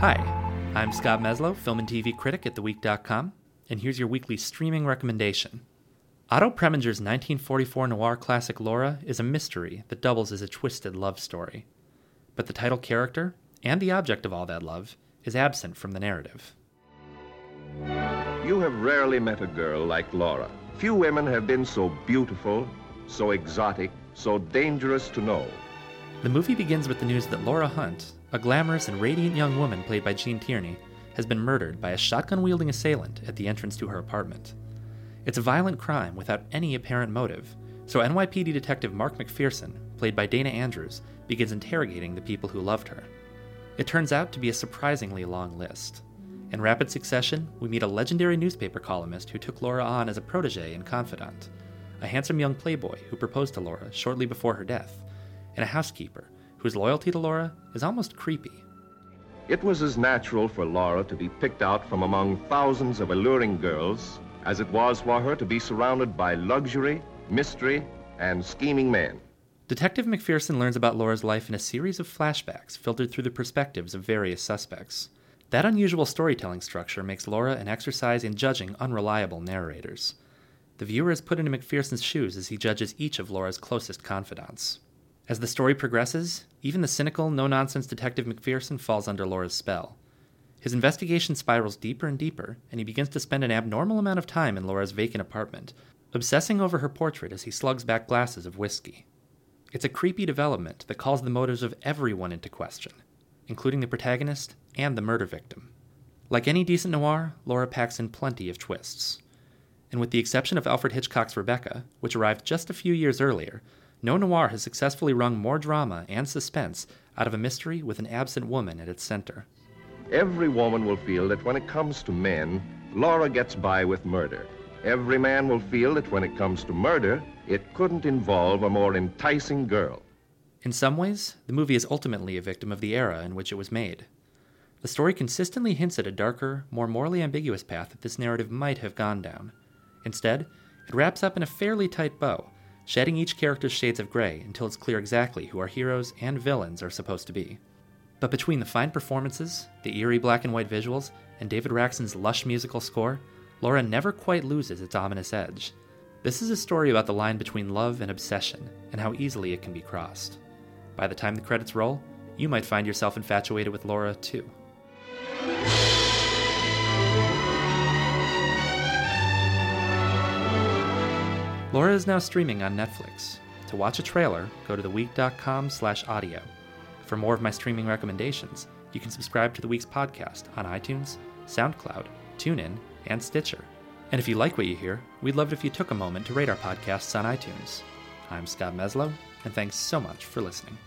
Hi, I'm Scott Meslow, film and TV critic at TheWeek.com, and here's your weekly streaming recommendation. Otto Preminger's 1944 noir classic Laura is a mystery that doubles as a twisted love story. But the title character, and the object of all that love, is absent from the narrative. You have rarely met a girl like Laura. Few women have been so beautiful, so exotic, so dangerous to know. The movie begins with the news that Laura Hunt, a glamorous and radiant young woman played by Gene Tierney, has been murdered by a shotgun wielding assailant at the entrance to her apartment. It's a violent crime without any apparent motive, so NYPD Detective Mark McPherson, played by Dana Andrews, begins interrogating the people who loved her. It turns out to be a surprisingly long list. In rapid succession, we meet a legendary newspaper columnist who took Laura on as a protege and confidant, a handsome young playboy who proposed to Laura shortly before her death, and a housekeeper whose loyalty to Laura is almost creepy. It was as natural for Laura to be picked out from among thousands of alluring girls as it was for her to be surrounded by luxury, mystery, and scheming men. Detective McPherson learns about Laura's life in a series of flashbacks filtered through the perspectives of various suspects. That unusual storytelling structure makes Laura an exercise in judging unreliable narrators. The viewer is put into McPherson's shoes as he judges each of Laura's closest confidants. As the story progresses, even the cynical, no nonsense Detective McPherson falls under Laura's spell. His investigation spirals deeper and deeper, and he begins to spend an abnormal amount of time in Laura's vacant apartment, obsessing over her portrait as he slugs back glasses of whiskey. It's a creepy development that calls the motives of everyone into question, including the protagonist and the murder victim. Like any decent noir, Laura packs in plenty of twists. And with the exception of Alfred Hitchcock's Rebecca, which arrived just a few years earlier, no noir has successfully wrung more drama and suspense out of a mystery with an absent woman at its center. Every woman will feel that when it comes to men, Laura gets by with murder. Every man will feel that when it comes to murder, it couldn't involve a more enticing girl. In some ways, the movie is ultimately a victim of the era in which it was made. The story consistently hints at a darker, more morally ambiguous path that this narrative might have gone down. Instead, it wraps up in a fairly tight bow, shedding each character's shades of gray until it's clear exactly who our heroes and villains are supposed to be. But between the fine performances, the eerie black and white visuals, and David Raksin's lush musical score, Laura never quite loses its ominous edge. This is a story about the line between love and obsession, and how easily it can be crossed. By the time the credits roll, you might find yourself infatuated with Laura too. Laura is now streaming on Netflix. To watch a trailer, go to theweek.com slash audio. For more of my streaming recommendations, you can subscribe to The Week's podcast on iTunes, SoundCloud, TuneIn, and Stitcher. And if you like what you hear, we'd love it if you took a moment to rate our podcasts on iTunes. I'm Scott Meslow, and thanks so much for listening.